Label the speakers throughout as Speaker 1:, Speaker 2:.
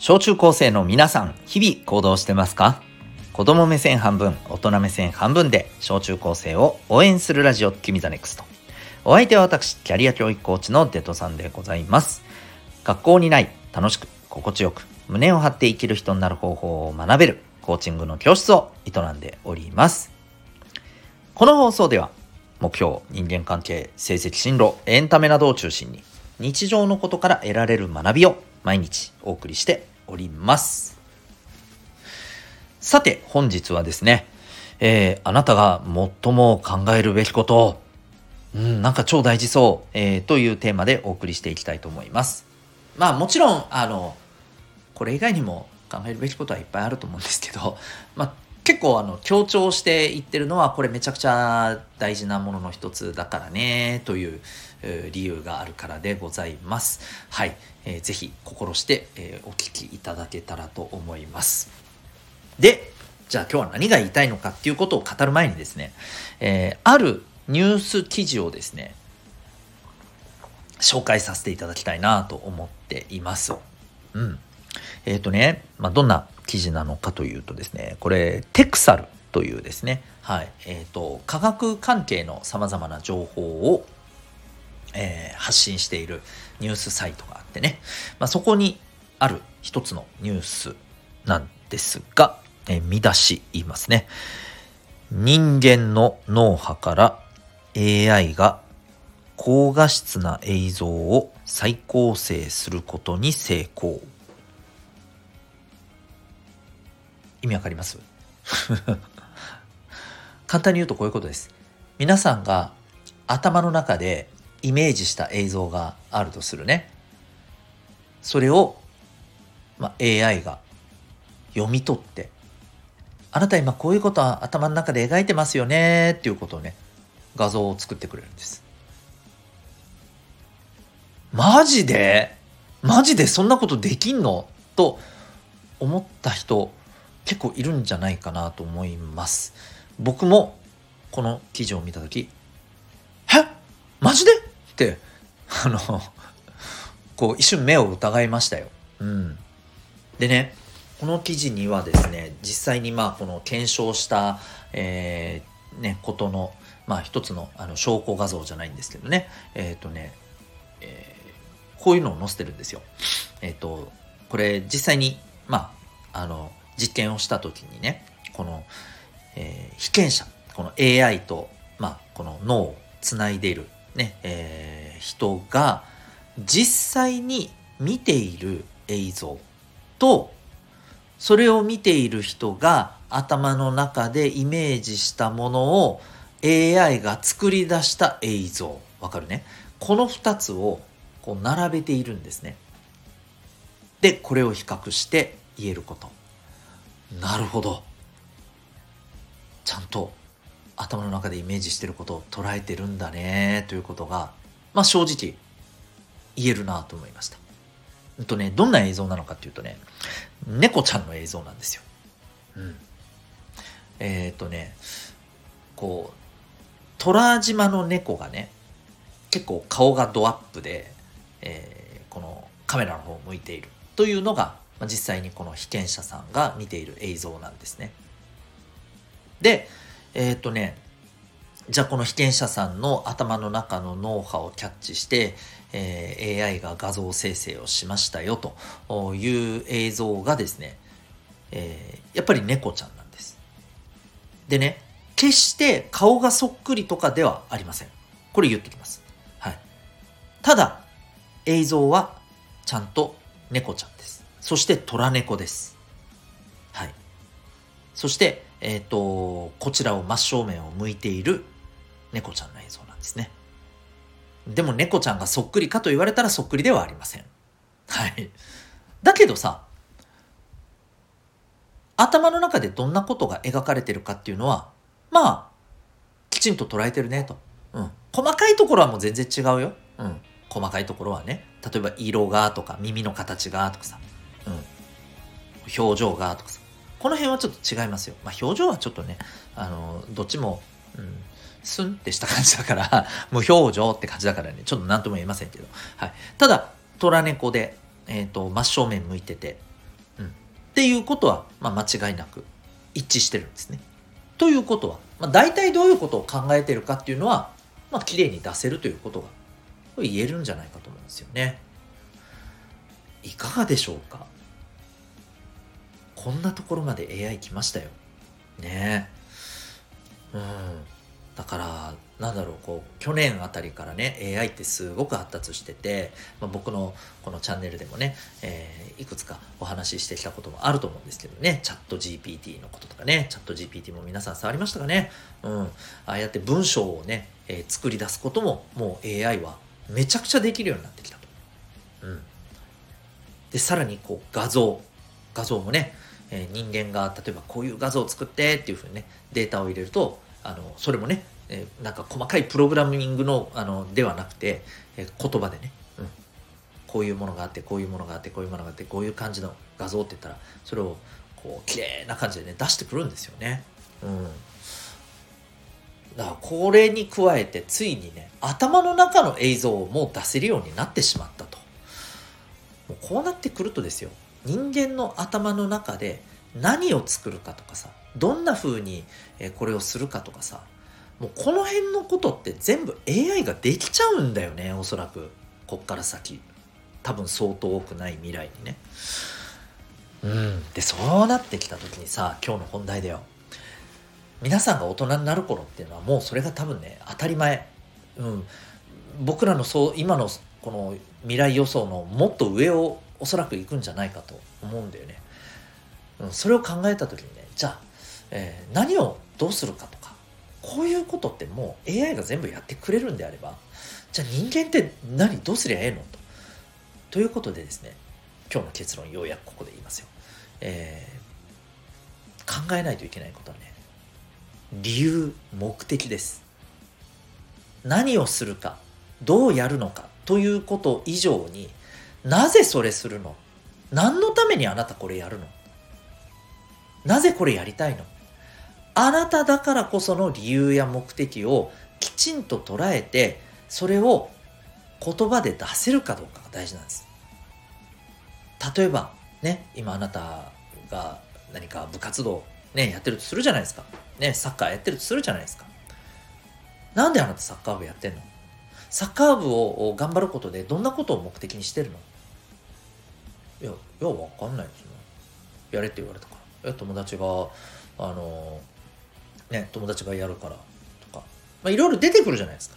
Speaker 1: 小中高生の皆さん、日々行動してますか？子供目線半分、大人目線半分で小中高生を応援するラジオ、君 the NEXT。お相手は私、キャリア教育コーチのデトさんでございます。学校にない、楽しく、心地よく、胸を張って生きる人になる方法を学べる、コーチングの教室を営んでおります。この放送では、目標、人間関係、成績進路、エンタメなどを中心に、日常のことから得られる学びを毎日お送りしております。さて、本日はですね、えー、あなたが最も考えるべきことを、うん、なんか超大事そう、えー、というテーマでお送りしていきたいと思います。まあもちろん、あの、これ以外にも考えるべきことはいっぱいあると思うんですけど、まあ結構あの強調して言ってるのはこれめちゃくちゃ大事なものの一つだからねという理由があるからでございます。はい、えー、ぜひ心して、えー、お聞きいただけたらと思います。で、じゃあ今日は何が言いたいのかっていうことを語る前にですね、えー、あるニュース記事をですね、紹介させていただきたいなと思っています。うん。えっ、ー、とね、まあ、どんな記事なのかというとですね、これ、テクサルというですね、はい、えっ、ー、と、科学関係の様々な情報を、えー、発信しているニュースサイトがあってね、まあ、そこにある一つのニュースなんですが、え、見出し言いますね。人間の脳波から AI が高画質な映像を再構成することに成功。意味わかります？簡単に言うとこういうことです。皆さんが頭の中でイメージした映像があるとするね。それを、まあ、AI が読み取って、あなた今こういうことは頭の中で描いてますよねっていうことをね、画像を作ってくれるんです。マジで？マジでそんなことできんの？と思った人結構いるんじゃないかなと思います。僕もこの記事を見た時え？マジで？ってあのこう一瞬目を疑いましたよ。うん、でねこの記事にはですね実際にまあこの検証した、えー、ね、ことのまあ一つのあの証拠画像じゃないんですけどねえっ、ー、とね、えー、こういうのを載せてるんですよ。えっ、とこれ実際にまああの実験をした時にねこの、え被験者この AI と、まあ、この脳をつないでいるね、えー、人が実際に見ている映像とそれを見ている人が頭の中でイメージしたものを AI が作り出した映像。わかるね？この2つをこう並べているんですね。でこれを比較して言えること。なるほどちゃんと頭の中でイメージしてることを捉えてるんだねということが、まあ、正直言えるなと思いました。うんとね、どんな映像なのかっていうとね、猫ちゃんの映像なんですよ。うん。えっ、ー、とね、こう、虎島の猫がね、結構顔がドアップで、えー、このカメラの方を向いているというのが、まあ、実際にこの被験者さんが見ている映像なんですね。で、えっ、とね、じゃあこの被験者さんの頭の中の脳波をキャッチして、えー、AI が画像生成をしましたよという映像がですね、えー、やっぱり猫ちゃんなんです。でね、決して顔がそっくりとかではありません。これ言ってきます。はい。ただ、映像はちゃんと猫ちゃんです。そして虎猫です。はい。そして、えっ、ー、と、こちらを真正面を向いている猫ちゃんの映像なんですね。でも猫ちゃんがそっくりかと言われたらそっくりではありません。はい。だけどさ、頭の中でどんなことが描かれてるかっていうのは、まあ、きちんと捉えてるねと。うん。細かいところはもう全然違うよ。うん。細かいところはね。例えば色がとか耳の形がとかさ。うん。表情がとかさ。この辺はちょっと違いますよ。まあ、表情はちょっとね、あの、どっちも、うん、スンってした感じだから、無表情って感じだからね、ちょっと何とも言えませんけど。はい。ただ、虎猫で、え、ー、と、真正面向いてて、うんっていうことは、まあ、間違いなく一致してるんですね。ということは、まあ、大体どういうことを考えてるかっていうのは、まあ、綺麗に出せるということが言えるんじゃないかと思うんですよね。いかがでしょうか？こんなところまで AI 来ましたよ。ねうん。だから、なんだろう、こう、去年あたりからね、AI ってすごく発達してて、まあ、僕のこのチャンネルでもね、えー、いくつかお話ししてきたこともあると思うんですけどね、チャット GPT のこととかね、チャット GPT も皆さん触りましたかね？うん。ああやって文章をね、えー、作り出すことも、もう AI はめちゃくちゃできるようになってきた。で、さらにこう、画像。画像もね、えー、人間が例えばこういう画像を作ってっていうふうにね、データを入れると、あの、それもね、えー、なんか細かいプログラミングの、あの、ではなくて、えー、言葉でね、うん、こういうものがあって、こういうものがあって、こういうものがあって、こういう感じの画像って言ったら、それを、こう、綺麗な感じでね、出してくるんですよね。うん。だから、これに加えて、ついにね、頭の中の映像をもう出せるようになってしまったと。こうなってくるとですよ、人間の頭の中で何を作るかとかさ、どんな風にこれをするかとかさ、もうこの辺のことって全部 AI ができちゃうんだよね、おそらく。こっから先。多分相当多くない未来にね。うん。で、そうなってきた時にさ、今日の本題だよ。皆さんが大人になる頃っていうのはもうそれが多分ね、当たり前。うん。僕らのそう、今のこの未来予想のもっと上をおそらく行くんじゃないかと思うんだよね。うん、それを考えた時にね、じゃあ、えー、何をどうするかとか、こういうことってもう AI が全部やってくれるんであれば、じゃあ人間って何どうすりゃええのと。ということでですね、今日の結論ようやくここで言いますよ。えー、考えないといけないことはね、理由、目的です。何をするか、どうやるのかということ以上に、なぜそれするの？何のためにあなたこれやるの？なぜこれやりたいの？あなただからこその理由や目的をきちんと捉えて、それを言葉で出せるかどうかが大事なんです。例えば、ね、今あなたが何か部活動、ね、やってるとするじゃないですか。ね、サッカーやってるとするじゃないですか。なんであなたサッカー部やってんの？サッカー部を頑張ることでどんなことを目的にしてるの？いや、いや、わかんないですね。やれって言われたから。え、友達が、あの、ね、友達がやるからとか、まあ、いろいろ出てくるじゃないですか。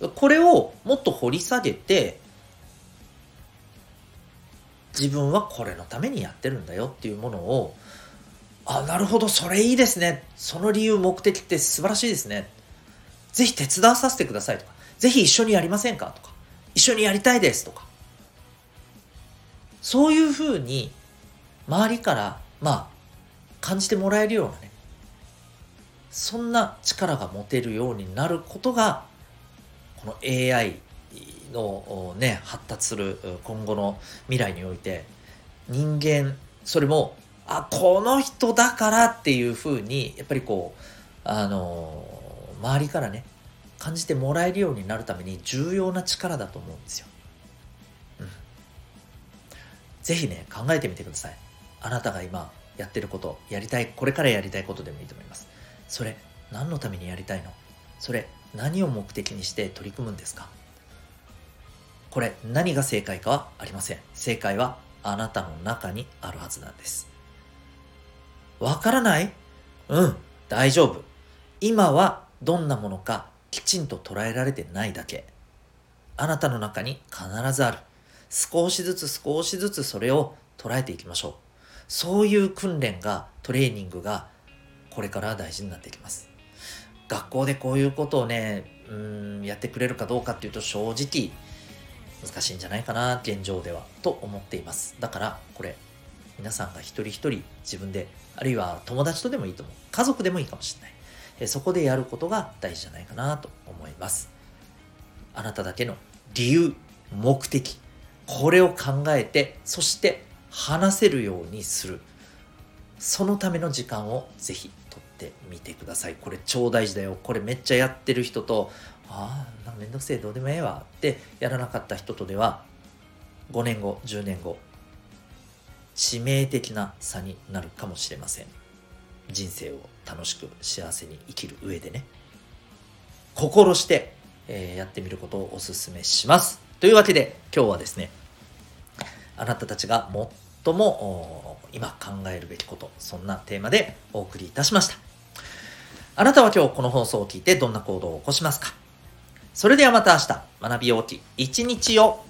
Speaker 1: うん。これをもっと掘り下げて、自分はこれのためにやってるんだよっていうものを、あ、なるほど、それいいですね。その理由、目的って素晴らしいですね。ぜひ手伝わさせてくださいとか、ぜひ一緒にやりませんかとか、一緒にやりたいですとか。そういうふうに、周りから、まあ、感じてもらえるようなね、そんな力が持てるようになることが、この AI のね、発達する今後の未来において、人間、それも、あ、この人だからっていうふうに、やっぱりこう、あの、周りからね、感じてもらえるようになるために重要な力だと思うんですよ。うん。ぜひね、考えてみてください。あなたが今やってること、やりたい、これからやりたいことでもいいと思います。それ、何のためにやりたいの？それ、何を目的にして取り組むんですか？これ、何が正解かはありません。正解はあなたの中にあるはずなんです。わからない？うん、大丈夫。今はどんなものかきちんと捉えられてないだけ。あなたの中に必ずある。少しずつ少しずつそれを捉えていきましょう。そういう訓練が、トレーニングが、これから大事になってきます。学校でこういうことをね、うん、やってくれるかどうかっていうと正直、難しいんじゃないかな、現状では、と思っています。だから、これ、皆さんが一人一人自分で、あるいは友達とでもいいと思う。家族でもいいかもしれない。そこでやることが大事じゃないかなと思います。あなただけの理由、目的、これを考えて、そして話せるようにする。そのための時間をぜひ取ってみてください。これ超大事だよ。これめっちゃやってる人と、ああ、なんかめんどくせえ、どうでもええわってやらなかった人とでは、5年後、10年後、致命的な差になるかもしれません人生を楽しく幸せに生きる上でね心して、え、やってみることをお勧めします。というわけで今日はですねあなたたちが最も今考えるべきことそんなテーマでお送りいたしました。あなたは今日この放送を聞いてどんな行動を起こしますか？それではまた明日学び大きい一日を